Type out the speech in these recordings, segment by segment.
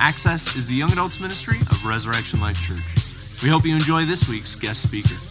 Access is the young adults ministry of Resurrection Life Church. We hope you enjoy this week's guest speaker.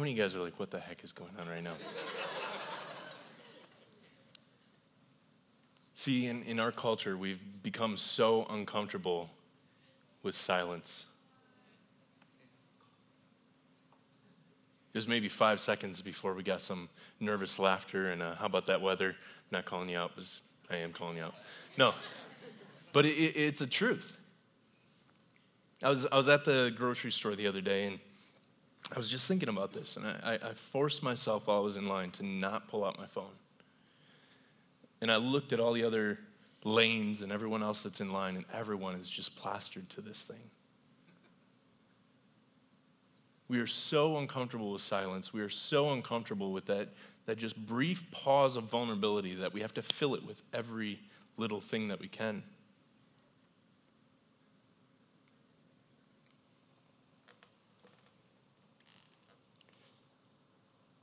How many of you guys are like, what the heck is going on right now? See, in, in our culture, we've become so uncomfortable with silence. It was maybe five seconds before we got some nervous laughter and uh, how about that weather? not calling you out, was I am calling you out. No, but it, it, it's a truth. I was, I was at the grocery store the other day and I was just thinking about this, and I, I, forced myself while I was in line to not pull out my phone. And I looked at all the other lanes and everyone else that's in line, and everyone is just plastered to this thing. We are so uncomfortable with silence. We are so uncomfortable with that, that just brief pause of vulnerability that we have to fill it with every little thing that we can.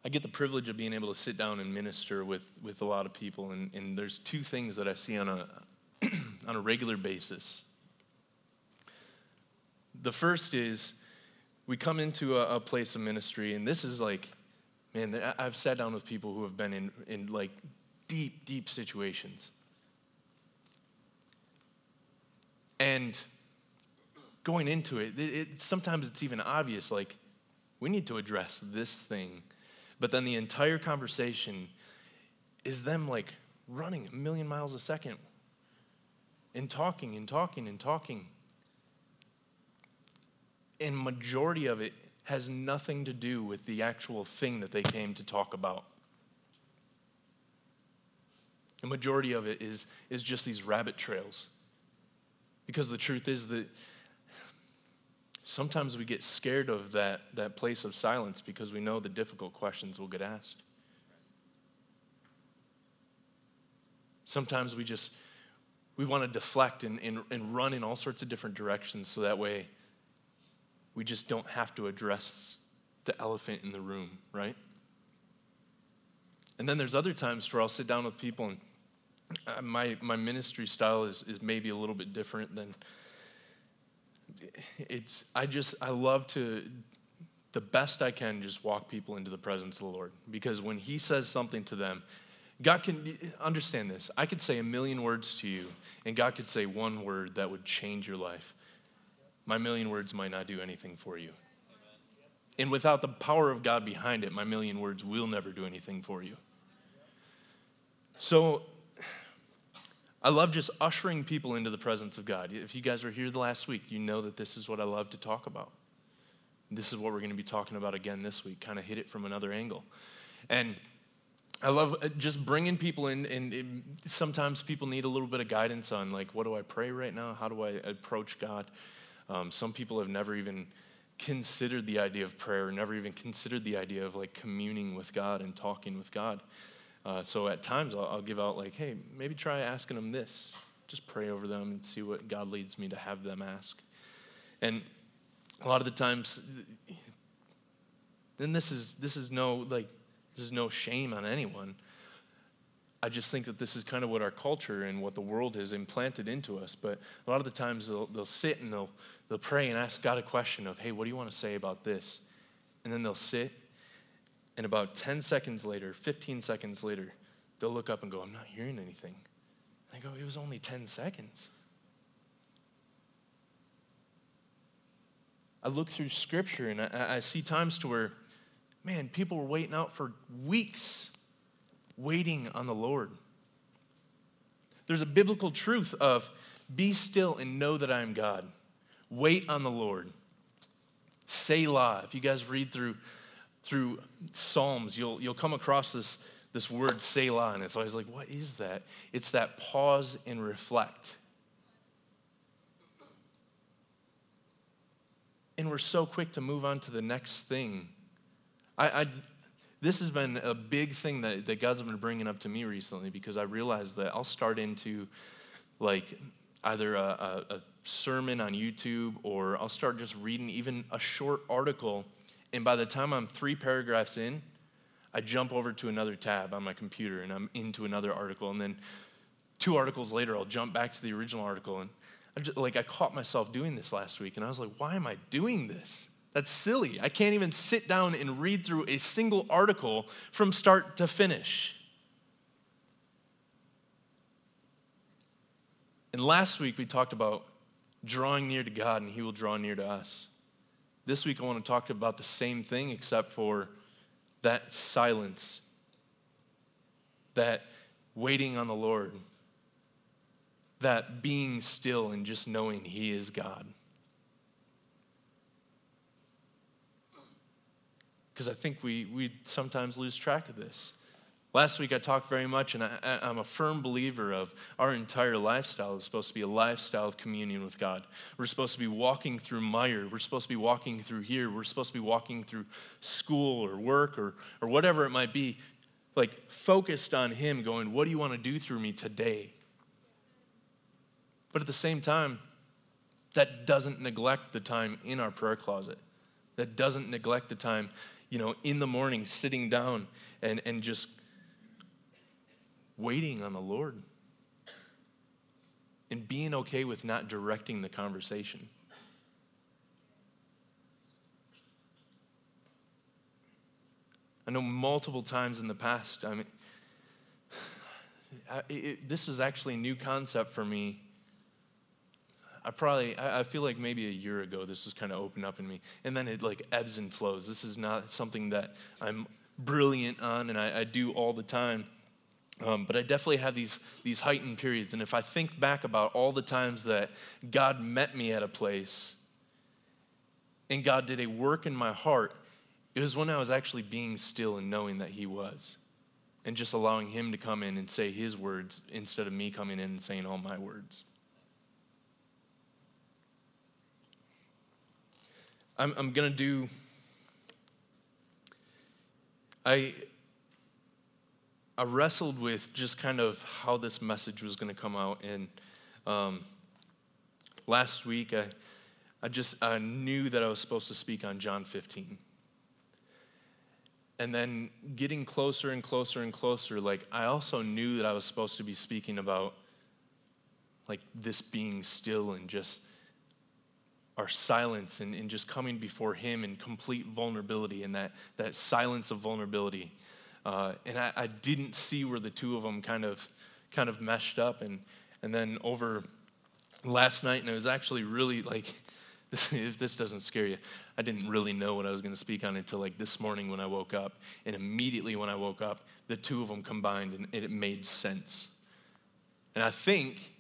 I get the privilege of being able to sit down and minister with, with a lot of people, and, and there's two things that I see on a, on a regular basis. The first is we come into a, a, place of ministry, and this is like, man, I've sat down with people who have been in, in like deep, deep situations. And going into it, it, it sometimes it's even obvious, like, we need to address this thing but then the entire conversation is them like running a million miles a second and talking and talking and talking. And majority of it has nothing to do with the actual thing that they came to talk about. The majority of it is, is just these rabbit trails. Because the truth is that sometimes we get scared of that, that place of silence because we know the difficult questions will get asked. Sometimes we just we want to deflect and, and, and run in all sorts of different directions so that way we just don't have to address the elephant in the room, right? And then there's other times where I'll sit down with people and uh, my, my ministry style is, is maybe a little bit different than it's I just I love to the best I can just walk people into the presence of the Lord because when he says something to them God can understand this. I could say a million words to you and God could say one word that would change your life. My million words might not do anything for you. And without the power of God behind it, my million words will never do anything for you. So I love just ushering people into the presence of God. If you guys were here the last week, you know that this is what I love to talk about. This is what we're going to be talking about again this week, kind of hit it from another angle. And I love uh, just bringing people in, and sometimes people need a little bit of guidance on, like, what do I pray right now? How do I approach God? Um, some people have never even considered the idea of prayer, never even considered the idea of like communing with God and talking with God. Uh, so at times I'll, I'll, give out like, hey, maybe try asking them this. Just pray over them and see what God leads me to have them ask. And a lot of the times, then this is this is no like this is no shame on anyone. I just think that this is kind of what our culture and what the world has implanted into us. But a lot of the times they'll, they'll sit and they'll, they'll pray and ask God a question of, hey, what do you want to say about this? And then they'll sit and about 10 seconds later, 15 seconds later, they'll look up and go, I'm not hearing anything. And I go, It was only 10 seconds. I look through scripture and I, I see times to where Man, people were waiting out for weeks, waiting on the Lord. There's a biblical truth of be still and know that I am God. Wait on the Lord. Selah. If you guys read through through Psalms, you'll you'll come across this this word Selah, and it's always like, what is that? It's that pause and reflect. And we're so quick to move on to the next thing. I, I this has been a big thing that, that God's been bringing up to me recently because I realized that I'll start into like either a, a, a sermon on YouTube or I'll start just reading even a short article. And by the time I'm three paragraphs in, I jump over to another tab on my computer and I'm into another article. And then two articles later, I'll jump back to the original article. And I just, like I caught myself doing this last week, and I was like, why am I doing this? That's silly. I can't even sit down and read through a single article from start to finish. And last week we talked about drawing near to God and He will draw near to us. This week I want to talk about the same thing except for that silence, that waiting on the Lord, that being still and just knowing He is God. Because I think we, we sometimes lose track of this. Last week I talked very much, and I, am a firm believer of our entire lifestyle is supposed to be a lifestyle of communion with God. We're supposed to be walking through mire. We're supposed to be walking through here. We're supposed to be walking through school or work or, or whatever it might be, like focused on Him, going, What do you want to do through me today? But at the same time, that doesn't neglect the time in our prayer closet. That doesn't neglect the time, you know, in the morning, sitting down and, and just waiting on the Lord and being okay with not directing the conversation. I know multiple times in the past, I mean, I, it, this is actually a new concept for me. I probably, I, I feel like maybe a year ago this was kind of opened up in me. And then it like ebbs and flows. This is not something that I'm brilliant on and I, I do all the time. Um, but I definitely have these, these heightened periods. And if I think back about all the times that God met me at a place and God did a work in my heart, it was when I was actually being still and knowing that He was. And just allowing Him to come in and say His words instead of me coming in and saying all my words. I'm, I'm going to do. I, I wrestled with just kind of how this message was going to come out. And um, last week, I, I just I knew that I was supposed to speak on John 15. And then getting closer and closer and closer, like I also knew that I was supposed to be speaking about like this being still and just our silence and, and just coming before him in complete vulnerability and that, that silence of vulnerability uh, and I, I, didn't see where the two of them kind of kind of meshed up. And and then over last night, and it was actually really like if this doesn't scare you, I didn't really know what I was going to speak on until like this morning when I woke up. And immediately when I woke up, the two of them combined, and it made sense. And I think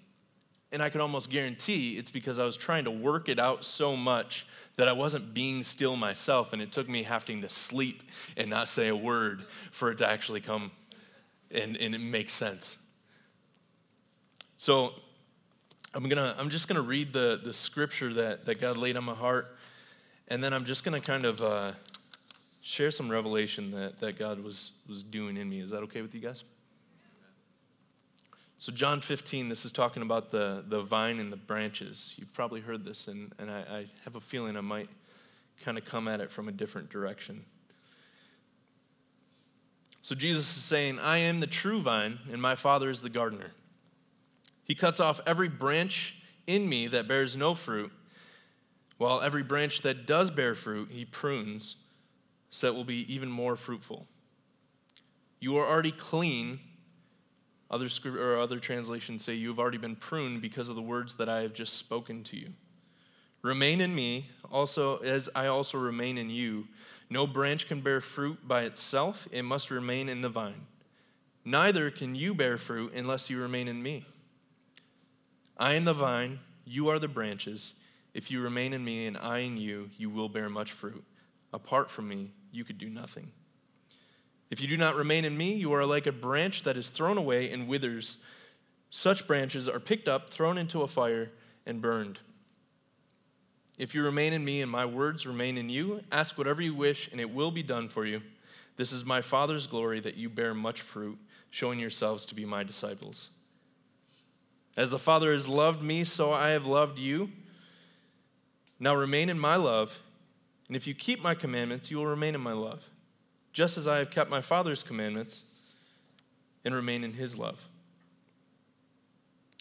and I can almost guarantee it's because I was trying to work it out so much that I wasn't being still myself, and it took me having to sleep and not say a word for it to actually come and, and it makes sense. So I'm gonna I'm just gonna read the, the scripture that, that God laid on my heart, and then I'm just gonna kind of uh, share some revelation that, that God was was doing in me. Is that okay with you guys? So, John 15, this is talking about the, the vine and the branches. You've probably heard this, and, and I, I have a feeling I might kind of come at it from a different direction. So, Jesus is saying, I am the true vine, and my Father is the gardener. He cuts off every branch in me that bears no fruit, while every branch that does bear fruit, he prunes so that will be even more fruitful. You are already clean other, or other translations say, You have already been pruned because of the words that I have just spoken to you. Remain in me, also as I also remain in you. No branch can bear fruit by itself, it must remain in the vine. Neither can you bear fruit unless you remain in me. I am the vine, you are the branches. If you remain in me and I in you, you will bear much fruit. Apart from me, you could do nothing. If you do not remain in me, you are like a branch that is thrown away and withers. Such branches are picked up, thrown into a fire, and burned. If you remain in me and my words remain in you, ask whatever you wish, and it will be done for you. This is my Father's glory that you bear much fruit, showing yourselves to be my disciples. As the Father has loved me, so I have loved you. Now remain in my love, and if you keep my commandments, you will remain in my love, just as I have kept my Father's commandments and remain in his love.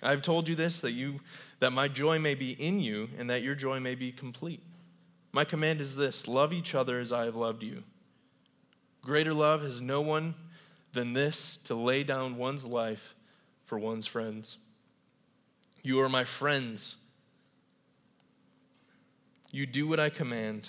I have told you this that you that my joy may be in you and that your joy may be complete. My command is this love each other as I have loved you. Greater love has no one than this to lay down one's life for one's friends. You are my friends. You do what I command.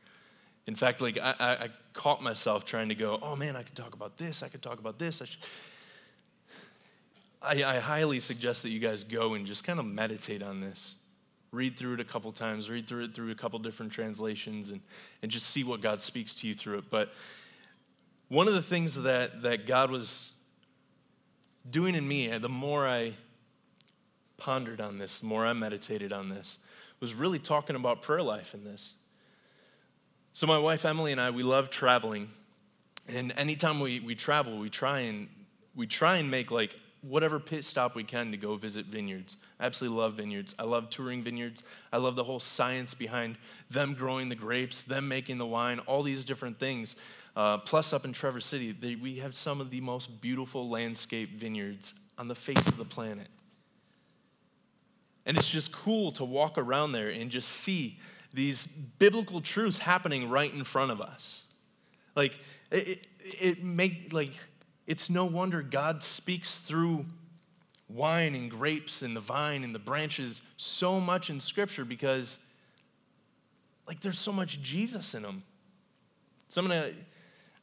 In fact, like I, I, caught myself trying to go, oh man, I could talk about this, I could talk about this. I I, I highly suggest that you guys go and just kind of meditate on this. Read through it a couple times, read through it through a couple different translations, and, and just see what God speaks to you through it. But one of the things that, that God was doing in me, uh, the more I pondered on this, the more I meditated on this, was really talking about prayer life in this. So, my wife Emily and I, we love traveling. And anytime we, we travel, we try and we try and make like whatever pit stop we can to go visit vineyards. I absolutely love vineyards. I love touring vineyards. I love the whole science behind them growing the grapes, them making the wine, all these different things. Uh, plus, up in Traverse City, they, we have some of the most beautiful landscape vineyards on the face of the planet. And it's just cool to walk around there and just see these biblical truths happening right in front of us. Like, it, it, it make, like, it's no wonder God speaks through wine and grapes and the vine and the branches so much in Scripture because, like, there's so much Jesus in them. So I'm gonna.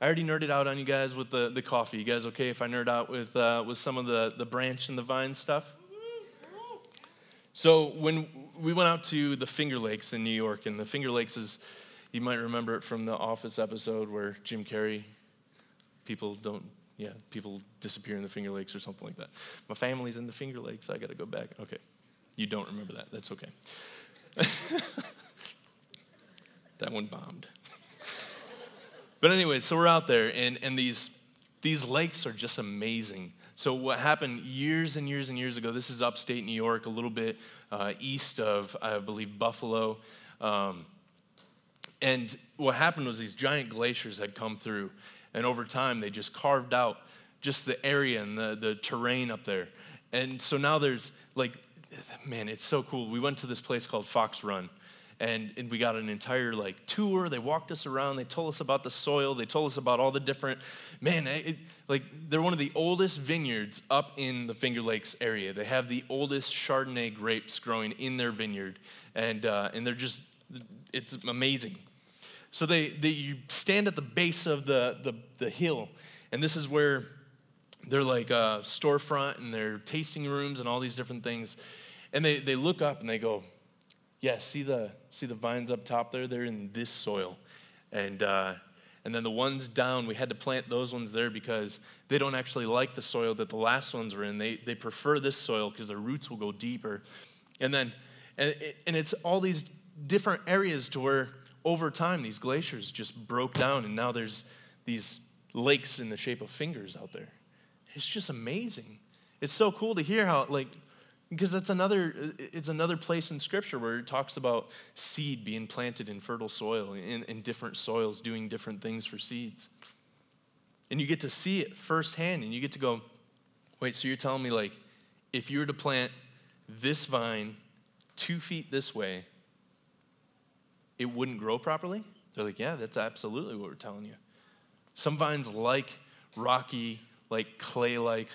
I already nerded out on you guys with the, the coffee. You guys okay if I nerd out with, uh, with some of the, the branch and the vine stuff? So when we went out to the Finger Lakes in New York, and the Finger Lakes is, you might remember it from the Office episode where Jim Carrey, people don't yeah, people disappear in the Finger Lakes or something like that. My family's in the Finger Lakes. I got to go back. Okay. You don't remember that. That's okay. that one bombed. but anyway, so we're out there, and, and these, these lakes are just amazing. So, what happened years and years and years ago, this is upstate New York, a little bit uh, east of, I believe, Buffalo. Um, and what happened was these giant glaciers had come through and over time, they just carved out just the area and the, the terrain up there. And so now there's like, man, it's so cool. We went to this place called Fox Run. And, and we got an entire like tour. They walked us around. They told us about the soil. They told us about all the different man it, like they're one of the oldest vineyards up in the finger lakes area. They have the oldest chardonnay grapes growing in their vineyard and uh, and they're just it's amazing. So they, they you stand at the base of the, the, the hill, and this is where they're like a storefront and their tasting rooms and all these different things. And they, they look up and they go, Yeah, see the, see the vines up top there? They're in this soil. And, uh, and then the ones down, we had to plant those ones there because they don't actually like the soil that the last ones were in. They, they prefer this soil because their roots will go deeper. And then, and, and it's all these different areas to where over time, these glaciers just broke down, and now there's these lakes in the shape of fingers out there. It's just amazing. It's so cool to hear how, like, Because that's another, it's another place in Scripture where it talks about seed being planted in fertile soil, in, in different soils, doing different things for seeds. And you get to see it firsthand, and you get to go, wait, so you're telling me, like, if you were to plant this vine two feet this way, it wouldn't grow properly? They're like, yeah, that's absolutely what we're telling you. Some vines like rocky, like clay like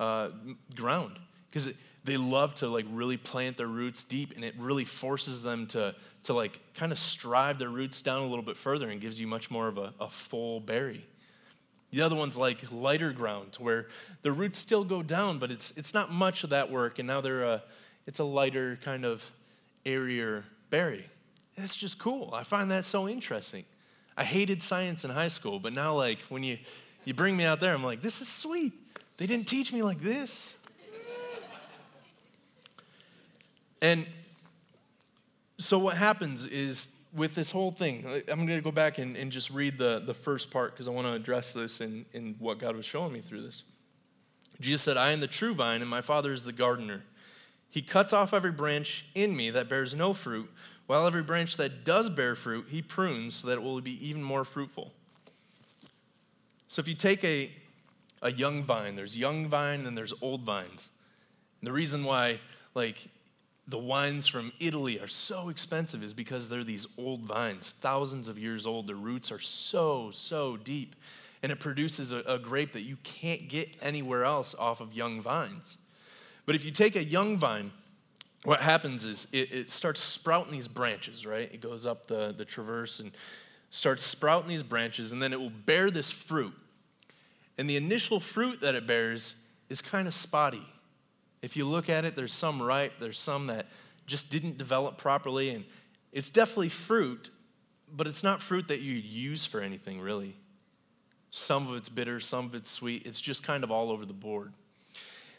uh, ground because they love to like really plant their roots deep and it really forces them to, to like kind of strive their roots down a little bit further and gives you much more of a, a full berry. The other one's like lighter ground, where the roots still go down, but it's, it's not much of that work, and now they're a, it's a lighter kind of airier berry. It's just cool. I find that so interesting. I hated science in high school, but now, like, when you, you bring me out there, I'm like, this is sweet. They didn't teach me like this. And so, what happens is with this whole thing, I'm going to go back and, and just read the, the first part because I want to address this in, in what God was showing me through this. Jesus said, I am the true vine, and my Father is the gardener. He cuts off every branch in me that bears no fruit, while every branch that does bear fruit, he prunes so that it will be even more fruitful. So if you take a, a young vine, there's young vine and then there's old vines. And the reason why, like, the wines from Italy are so expensive is because they're these old vines, thousands of years old. Their roots are so, so deep. And it produces a, a, grape that you can't get anywhere else off of young vines. But if you take a young vine, what happens is it, it starts sprouting these branches, right? It goes up the, the traverse and starts sprouting these branches, and then it will bear this fruit. And the initial fruit that it bears is kind of spotty. If you look at it, there's some ripe, there's some that just didn't develop properly, and it's definitely fruit, but it's not fruit that you'd use for anything really. Some of it's bitter, some of it's sweet. It's just kind of all over the board.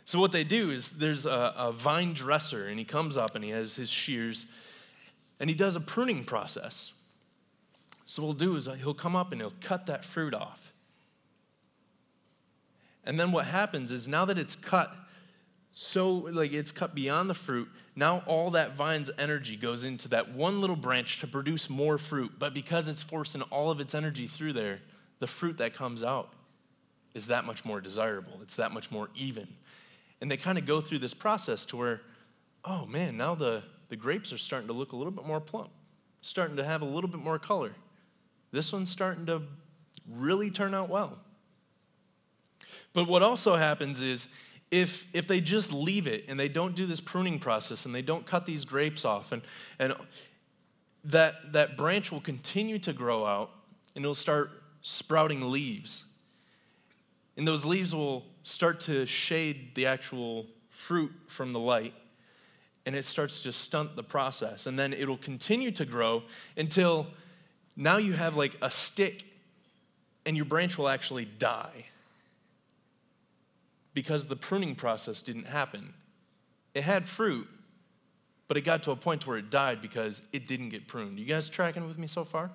So, what they do is there's a, a vine dresser, and he comes up and he has his shears, and he does a pruning process. So, what he'll do is uh, he'll come up and he'll cut that fruit off. And then what happens is now that it's cut, so like it's cut beyond the fruit. Now all that vine's energy goes into that one little branch to produce more fruit. But because it's forcing all of its energy through there the fruit that comes out is that much more desirable. It's that much more even. And they kind of go through this process to where oh man now the, the grapes are starting to look a little bit more plump starting to have a little bit more color. This one's starting to really turn out well. But what also happens is if, if they just leave it and they don't do this pruning process and they don't cut these grapes off, and, and that, that branch will continue to grow out and it'll start sprouting leaves. And those leaves will start to shade the actual fruit from the light, and it starts to stunt the process. And then it'll continue to grow until now you have like a stick, and your branch will actually die because the pruning process didn't happen. It had fruit, but it got to a point where it died because it didn't get pruned. You guys tracking with me so far?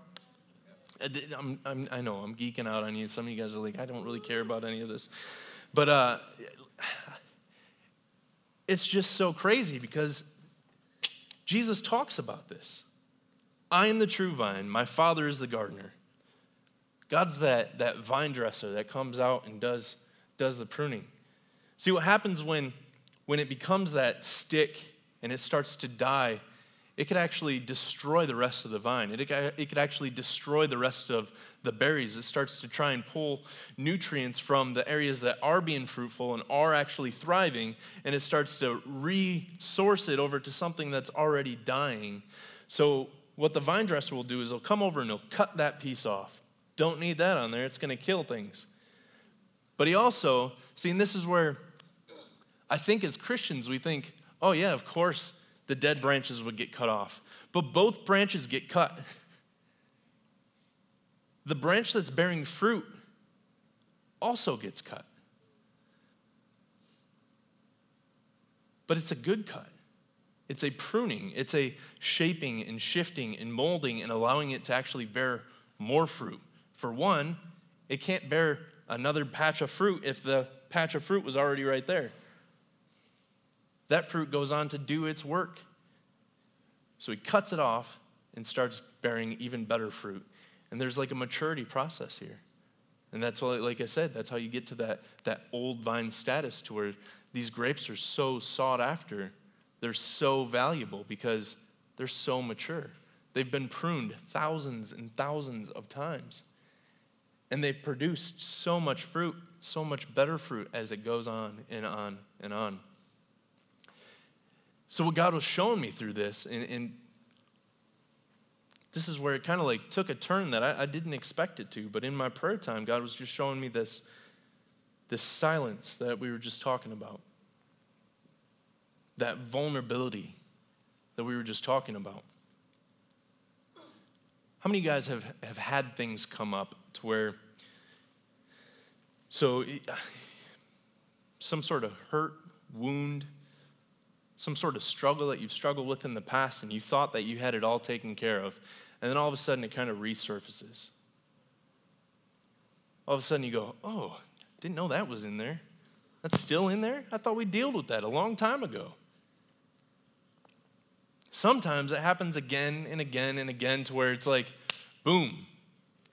I'm, I'm, i know I'm geeking out on you. Some of you guys are like, I don't really care about any of this. But uh, it's just so crazy because Jesus talks about this. I am the true vine, my Father is the gardener. God's that, that vine dresser that comes out and does, does the pruning. See, what happens when, when it becomes that stick and it starts to die, it could actually destroy the rest of the vine. It, it could actually destroy the rest of the berries. It starts to try and pull nutrients from the areas that are being fruitful and are actually thriving, and it starts to resource it over to something that's already dying. So, what the vine dresser will do is he'll come over and he'll cut that piece off. Don't need that on there, it's going to kill things. But he also, see, and this is where I think as Christians, we think, oh, yeah, of course the dead branches would get cut off. But both branches get cut. The branch that's bearing fruit also gets cut. But it's a good cut. It's a pruning, it's a shaping and shifting and molding and allowing it to actually bear more fruit. For one, it can't bear another patch of fruit if the patch of fruit was already right there. That fruit goes on to do its work. So he cuts it off and starts bearing even better fruit. And there's like a maturity process here. And that's why, like I said, that's how you get to that, that old vine status to where these grapes are so sought after. They're so valuable because they're so mature. They've been pruned thousands and thousands of times. And they've produced so much fruit, so much better fruit as it goes on and on and on. So, what God was showing me through this, and, and this is where it kind of like took a turn that I, I, didn't expect it to. But in my prayer time, God was just showing me this, this silence that we were just talking about, that vulnerability that we were just talking about. How many of you guys have, have had things come up to where, so some sort of hurt, wound, some sort of struggle that you've struggled with in the past and you thought that you had it all taken care of, and then all of a sudden it kind of resurfaces. All of a sudden you go, oh, didn't know that was in there. That's still in there? I thought we dealt with that a long time ago. Sometimes it happens again and again and again to where it's like, boom,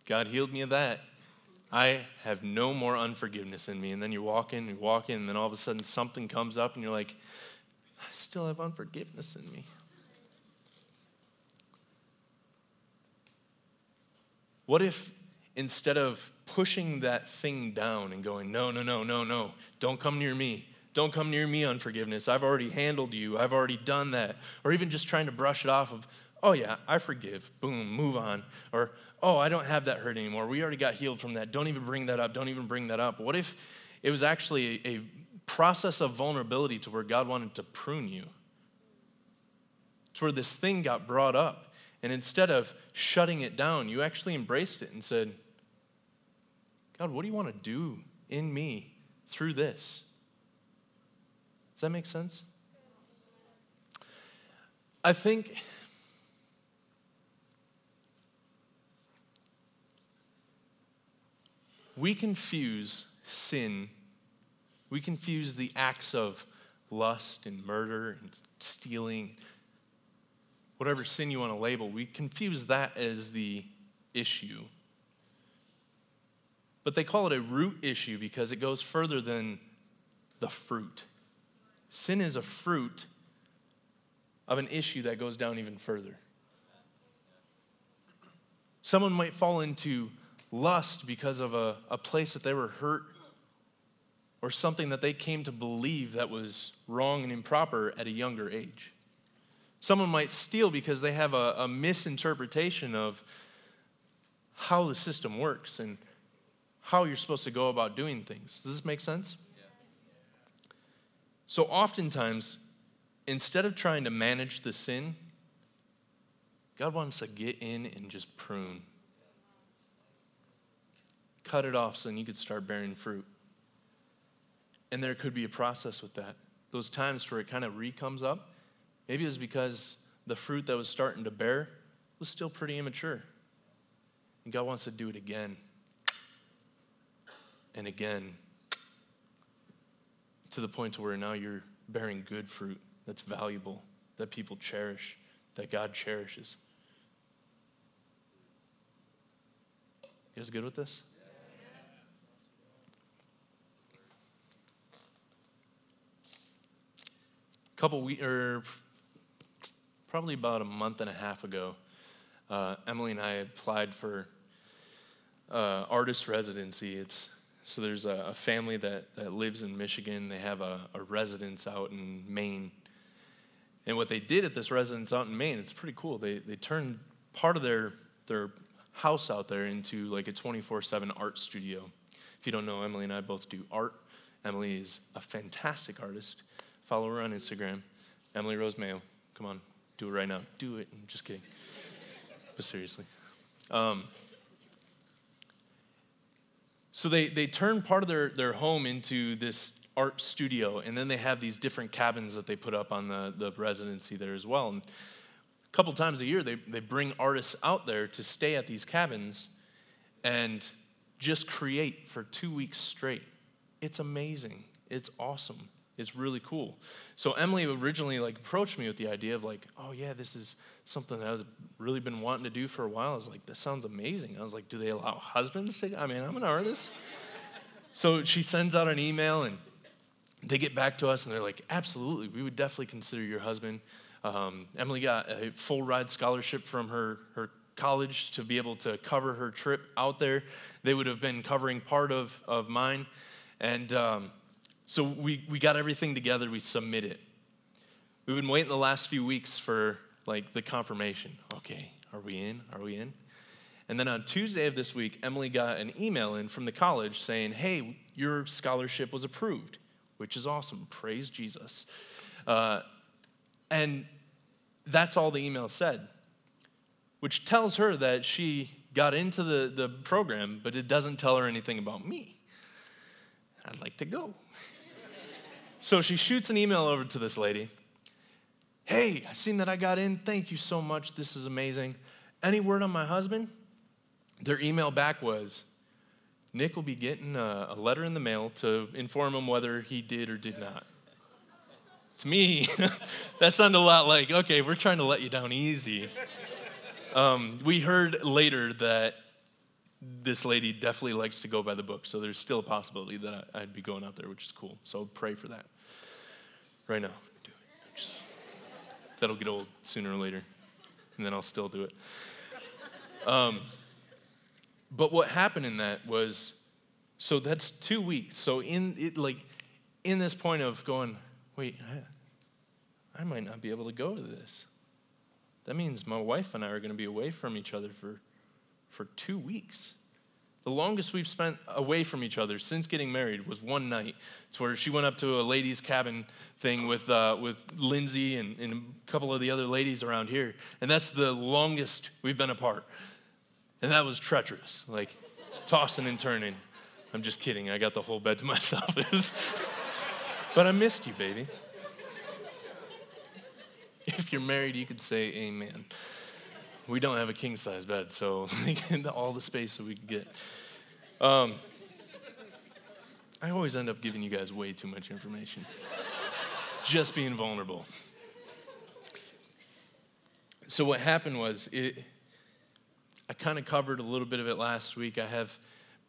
God healed me of that. I have no more unforgiveness in me. And then you walk in, you walk in, and then all of a sudden something comes up and you're like, I still have unforgiveness in me. What if instead of pushing that thing down and going, no, no, no, no, no, don't come near me. Don't come near me, unforgiveness. I've already handled you. I've already done that. Or even just trying to brush it off of, oh, yeah, I forgive. Boom, move on. Or, oh, I don't have that hurt anymore. We already got healed from that. Don't even bring that up. Don't even bring that up. What if it was actually a, a process of vulnerability to where God wanted to prune you. It's where this thing got brought up. And instead of shutting it down, you actually embraced it and said, God, what do you want to do in me through this? Does that make sense? I think we confuse sin we confuse the acts of lust and murder and stealing, whatever sin you want to label, we confuse that as the issue. But they call it a root issue because it goes further than the fruit. Sin is a fruit of an issue that goes down even further. Someone might fall into lust because of a, a place that they were hurt or something that they came to believe that was wrong and improper at a younger age. Someone might steal because they have a, a misinterpretation of how the system works and how you're supposed to go about doing things. Does this make sense? So, oftentimes, instead of trying to manage the sin, God wants to get in and just prune. Cut it off so then you could start bearing fruit. And there could be a process with that. Those times where it kind of re comes up, maybe it was because the fruit that was starting to bear was still pretty immature. And God wants to do it again and again to the point to where now you're bearing good fruit that's valuable, that people cherish, that God cherishes. You guys good with this? Couple weeks, or probably about a month and a half ago, uh, Emily and I applied for uh, artist residency. It's so there's a, a, family that, that lives in Michigan. They have a, a residence out in Maine. And what they did at this residence out in Maine, it's pretty cool. They, they turned part of their, their house out there into like a 24 7 art studio. If you don't know, Emily and I both do art. Emily is a fantastic artist. Follow her on Instagram, Emily Rose Mayo. Come on, do it right now. Do it. I'm just kidding. but seriously. Um, so they, they turn part of their, their home into this art studio, and then they have these different cabins that they put up on the, the residency there as well. And a couple times a year, they, they bring artists out there to stay at these cabins and just create for two weeks straight. It's amazing. It's awesome. It's really cool. So Emily originally like approached me with the idea of like, oh yeah, this is something that I've really been wanting to do for a while. I was like, this sounds amazing. I was like, do they allow husbands to? I mean, I'm an artist. so she sends out an email and they get back to us and they're like, absolutely, we would definitely consider your husband. Um, Emily got a full ride scholarship from her, her college to be able to cover her trip out there. They would have been covering part of, of mine. And um, so we, we got everything together, we submit it. We've been waiting the last few weeks for like the confirmation. Okay, are we in? Are we in? And then on Tuesday of this week, Emily got an email in from the college saying, hey, your scholarship was approved, which is awesome. Praise Jesus. Uh, and that's all the email said, which tells her that she got into the, the program, but it doesn't tell her anything about me. I'd like to go. So she shoots an email over to this lady Hey, I seen that I got in. Thank you so much. This is amazing. Any word on my husband? Their email back was Nick will be getting a, a letter in the mail to inform him whether he did or did not. to me, that sounded a lot like, okay, we're trying to let you down easy. Um, we heard later that this lady definitely likes to go by the book, so there's still a possibility that I'd be going out there, which is cool. So pray for that right now. That'll get old sooner or later, and then I'll still do it. Um, but what happened in that was, so that's two weeks. So in it, like, in this point of going, wait, I, I might not be able to go to this. That means my wife and I are going to be away from each other for, for two weeks. The longest we've spent away from each other since getting married was one night. Where she went up to a ladies' cabin thing with, uh, with Lindsay and, and a couple of the other ladies around here. And that's the longest we've been apart. And that was treacherous, like tossing and turning. I'm just kidding. I got the whole bed to myself. but I missed you, baby. If you're married, you could say amen we don't have a king size bed, so all the space that we can get. Um, I always end up giving you guys way too much information. Just being vulnerable. So what happened was it I kind of covered a little bit of it last week. I have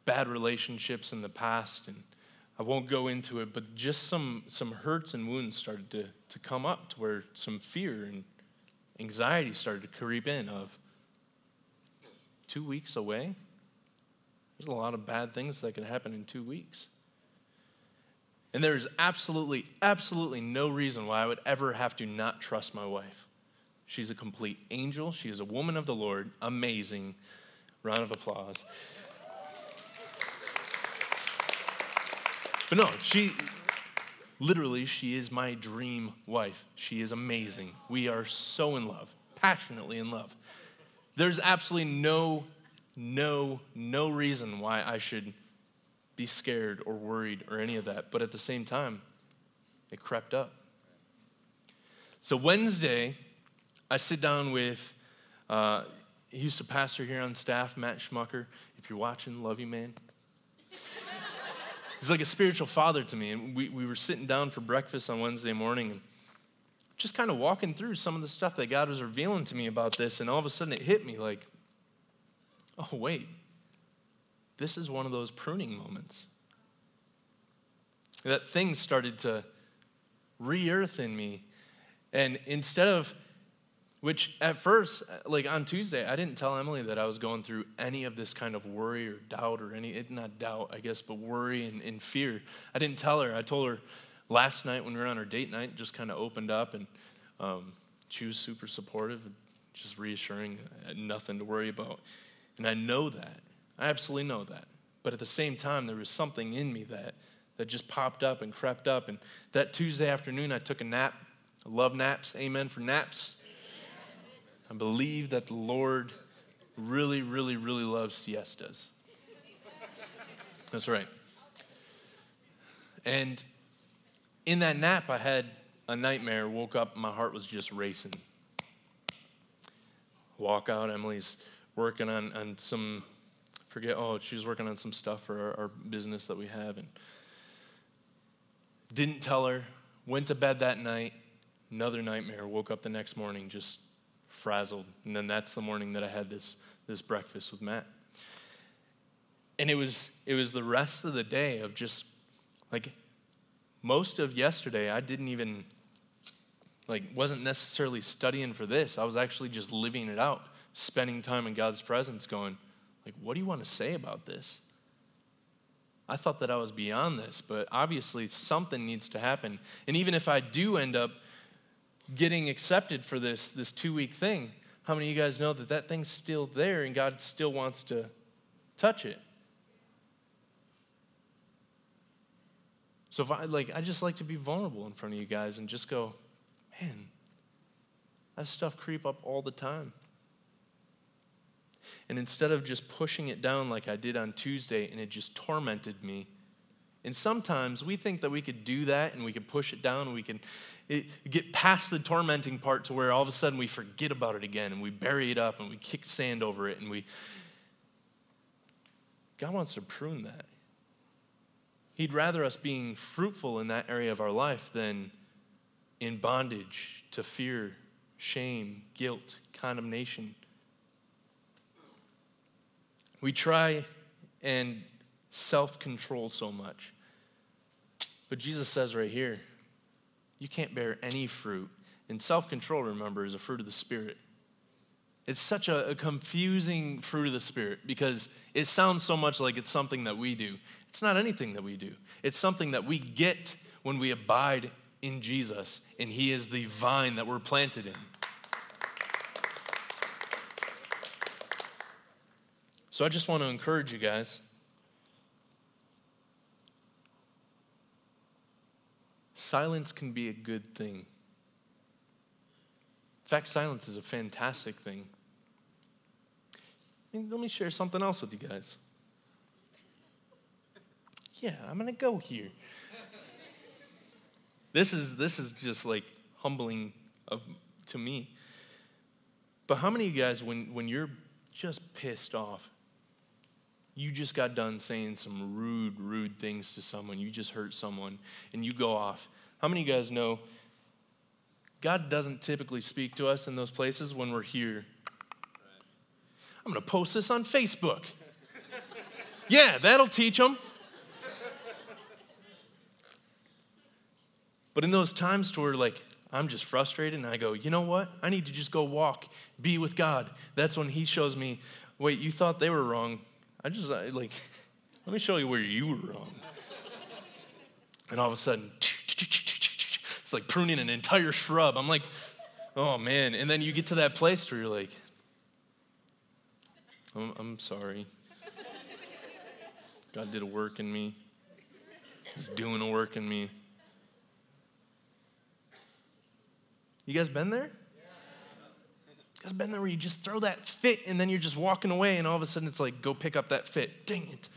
bad relationships in the past and I won't go into it, but just some some hurts and wounds started to, to come up to where some fear and anxiety started to creep in of two weeks away. There's a lot of bad things that can happen in two weeks. And there is absolutely, absolutely no reason why I would ever have to not trust my wife. She's a complete angel. She is a woman of the Lord. Amazing. Round of applause. But no, she, Literally, she is my dream wife. She is amazing. We are so in love, passionately in love. There's absolutely no, no, no reason why I should be scared or worried or any of that. But at the same time, it crept up. So Wednesday, I sit down with, uh, he used to pastor here on staff, Matt Schmucker. If you're watching, love you, man. He's like a spiritual father to me. And we, we were sitting down for breakfast on Wednesday morning and just kind of walking through some of the stuff that God was revealing to me about this. And all of a sudden it hit me like, oh, wait, this is one of those pruning moments. That thing started to re earth in me. And instead of which at first, like on Tuesday, I didn't tell Emily that I was going through any of this kind of worry or doubt or any, not doubt, I guess, but worry and, and fear. I didn't tell her. I told her last night when we were on our date night, just kind of opened up and um, she was super supportive, just reassuring, nothing to worry about. And I know that. I absolutely know that. But at the same time, there was something in me that, that just popped up and crept up. And that Tuesday afternoon, I took a nap. I love naps. Amen for naps. I believe that the Lord really, really, really loves siestas. That's right. And in that nap, I had a nightmare. Woke up, my heart was just racing. Walk out, Emily's working on, on some, forget, oh, she's working on some stuff for our, our business that we have. And didn't tell her Went to bed that night, another nightmare. Woke up the next morning just frazzled. And then that's the morning that I had this, this breakfast with Matt. And it was, it was the rest of the day of just like most of yesterday, I didn't even, like, wasn't necessarily studying for this. I was actually just living it out, spending time in God's presence, going, like, what do you want to say about this? I thought that I was beyond this, but obviously something needs to happen. And even if I do end up getting accepted for this, this two week thing, how many of you guys know that that thing's still there and God still wants to touch it? So if I like, I just like to be vulnerable in front of you guys and just go, man, that stuff creep up all the time. And instead of just pushing it down like I did on Tuesday and it just tormented me, and sometimes we think that we could do that and we could push it down and we can get past the tormenting part to where all of a sudden we forget about it again and we bury it up and we kick sand over it and we. God wants to prune that. He'd rather us being fruitful in that area of our life than in bondage to fear, shame, guilt, condemnation. We try and self control so much. But Jesus says right here, you can't bear any fruit. And self control, remember, is a fruit of the Spirit. It's such a, a, confusing fruit of the Spirit because it sounds so much like it's something that we do. It's not anything that we do, it's something that we get when we abide in Jesus, and He is the vine that we're planted in. So I just want to encourage you guys. Silence can be a good thing. In fact, silence is a fantastic thing. Let me share something else with you guys. Yeah, I'm going to go here. this is this is just like humbling of to me. But how many of you guys when when you're just pissed off you just got done saying some rude, rude things to someone, you just hurt someone, and you go off. How many of you guys know God doesn't typically speak to us in those places when we're here? I'm going to post this on Facebook. yeah, that'll teach them. But in those times to where, like, I'm just frustrated and I go, you know what? I need to just go walk, be with God. That's when He shows me, wait, you thought they were wrong. I just, I, like, let me show you where you were wrong. And all of a sudden, it's like pruning an entire shrub. I'm like, oh man. And then you get to that place where you're like, I'm, I'm sorry. God did a work in me, He's doing a work in me. You guys been there? You guys been there where you just throw that fit and then you're just walking away and all of a sudden it's like, go pick up that fit. Dang it.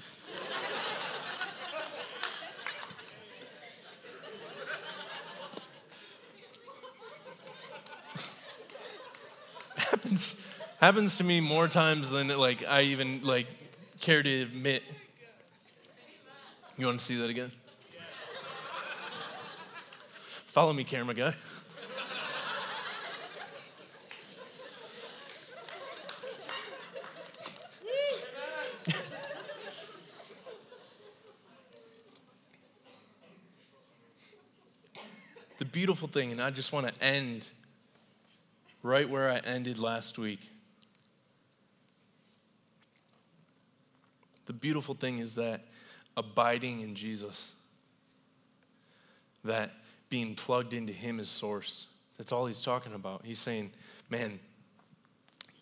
Happens to me more times than like I even like care to admit. You want to see that again? Follow me, camera guy. The beautiful thing, and I just want to end right where I ended last week. Beautiful thing is that abiding in Jesus, that being plugged into Him as source, that's all He's talking about. He's saying, man,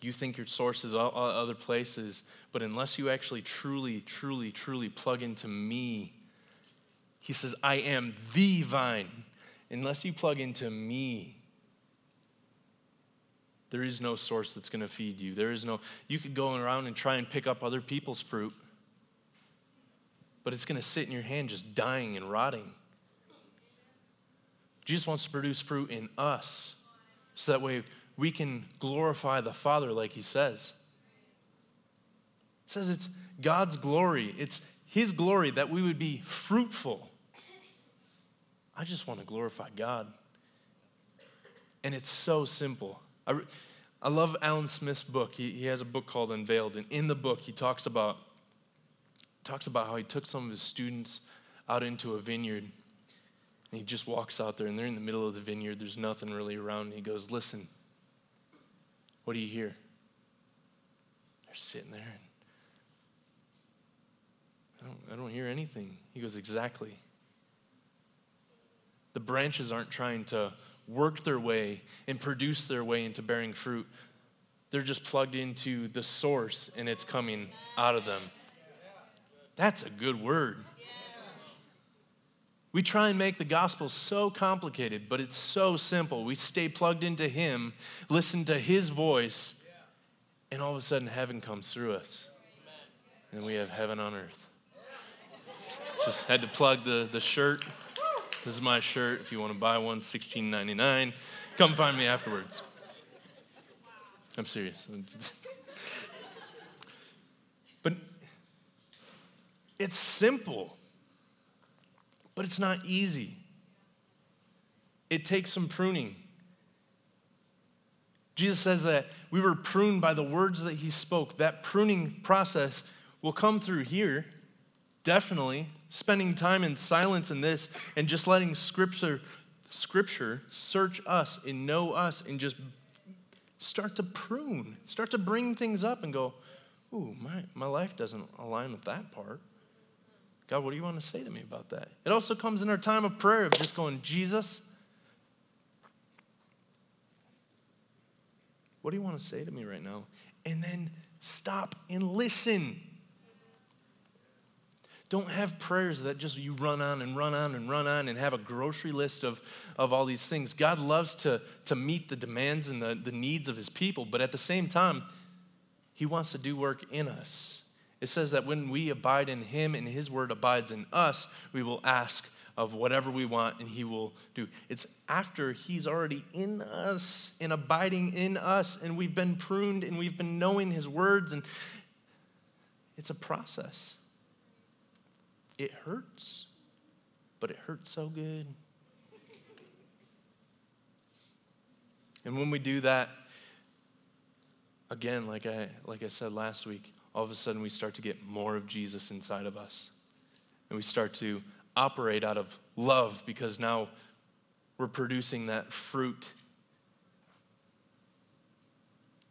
you think your source is other places, but unless you actually truly, truly, truly plug into me, He says, I am the vine unless you plug into me, there is no source that's going to feed you. There is no, you could go around and try and pick up other people's fruit, but it's going to sit in your hand just dying and rotting. Jesus wants to produce fruit in us so that way we can glorify the Father like he says. Says it's God's glory, it's his glory that we would be fruitful. I just want to glorify God. And it's so simple. I, I love Alan Smith's book. He, he has a book called Unveiled. And in the book, he talks about, talks about how he took some of his students out into a vineyard. And he just walks out there, and they're in the middle of the vineyard. There's nothing really around. And he goes, Listen, what do you hear? They're sitting there. And I don't, I don't hear anything. He goes, Exactly. The branches aren't trying to work their way and produce their way into bearing fruit. They're just plugged into the source and it's coming out of them. That's a good word. We try and make the gospel so complicated, but it's so simple. We stay plugged into Him, listen to His voice, and all of a sudden heaven comes through us. And we have heaven on earth. Just had to plug the, the shirt. This is my shirt. If you want to buy one, $16.99. Come find me afterwards. I'm serious. it's simple, but it's not easy. It takes some pruning. Jesus says that we were pruned by the words that he spoke. That pruning process will come through here definitely spending time in silence in this and just letting scripture scripture search us and know us and just start to prune start to bring things up and go ooh my, my life doesn't align with that part god what do you want to say to me about that it also comes in our time of prayer of just going jesus what do you want to say to me right now and then stop and listen don't have prayers that just you run on and run on and run on and have a grocery list of, of all these things. God loves to, to meet the demands and the, the needs of his people, but at the same time, he wants to do work in us. It says that when we abide in him and his word abides in us, we will ask of whatever we want and he will do. It's after he's already in us and abiding in us and we've been pruned and we've been knowing his words and it's a process. It hurts, but it hurts so good. And when we do that, again, like I, like I said last week, all of a sudden we start to get more of Jesus inside of us. And we start to operate out of love because now we're producing that fruit.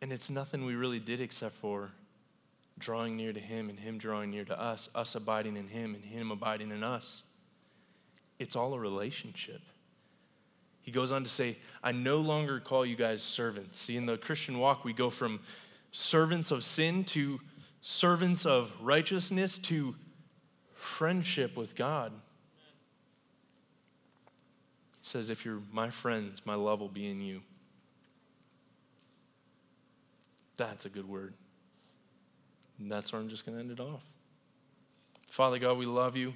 And it's nothing we really did except for drawing near to Him and Him drawing near to us, us abiding in Him and Him abiding in us. It's all a relationship. He goes on to say, I no longer call you guys servants. See, in the Christian walk, we go from servants of sin to servants of righteousness to friendship with God. He says, If you're my friends, my love will be in you. That's a good word. And that's where I'm just going to end it off. Father God, we love you.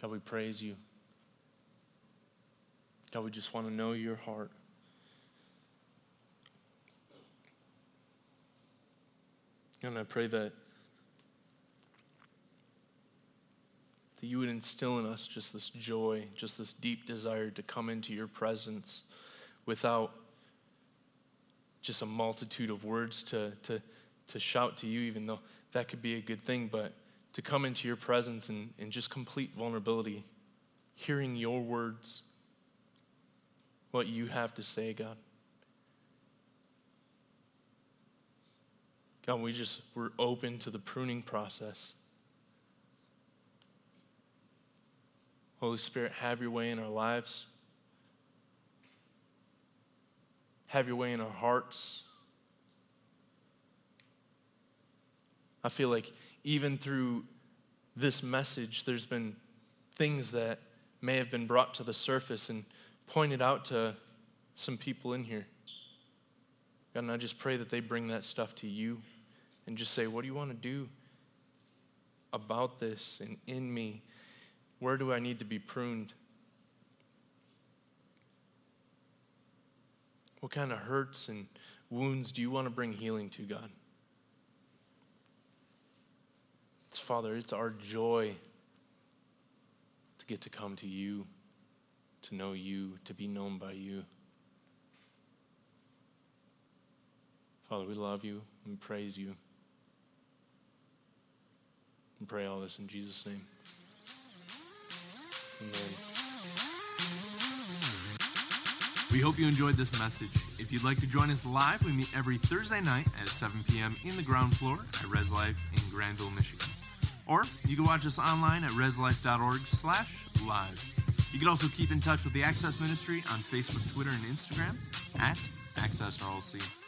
God, we praise you. We just want to know your heart. And I pray that that you would instill in us just this joy, just this deep desire to come into your presence without just a multitude of words to, to, to shout to you, even though that could be a good thing, but to come into your presence and, and just complete vulnerability, hearing your words, what you have to say, God. God, we just, we're open to the pruning process. Holy Spirit, have your way in our lives. Have your way in our hearts. I feel like even through this message, there's been things that may have been brought to the surface and pointed out to some people in here. God, and I just pray that they bring that stuff to you and just say, What do you want to do about this and in me? Where do I need to be pruned? What kind of hurts and wounds do you want to bring healing to, God? It's, Father, it's our joy to get to come to you, to know you, to be known by you. Father, we love you and praise you. And pray all this in Jesus' name. Amen. We hope you enjoyed this message. If you'd like to join us live, we meet every Thursday night at 7 p.m. in the ground floor at Res Life in Grandville, Michigan. Or you can watch us online at reslife.org slash live. You can also keep in touch with the Access Ministry on Facebook, Twitter, and Instagram at Access RLC.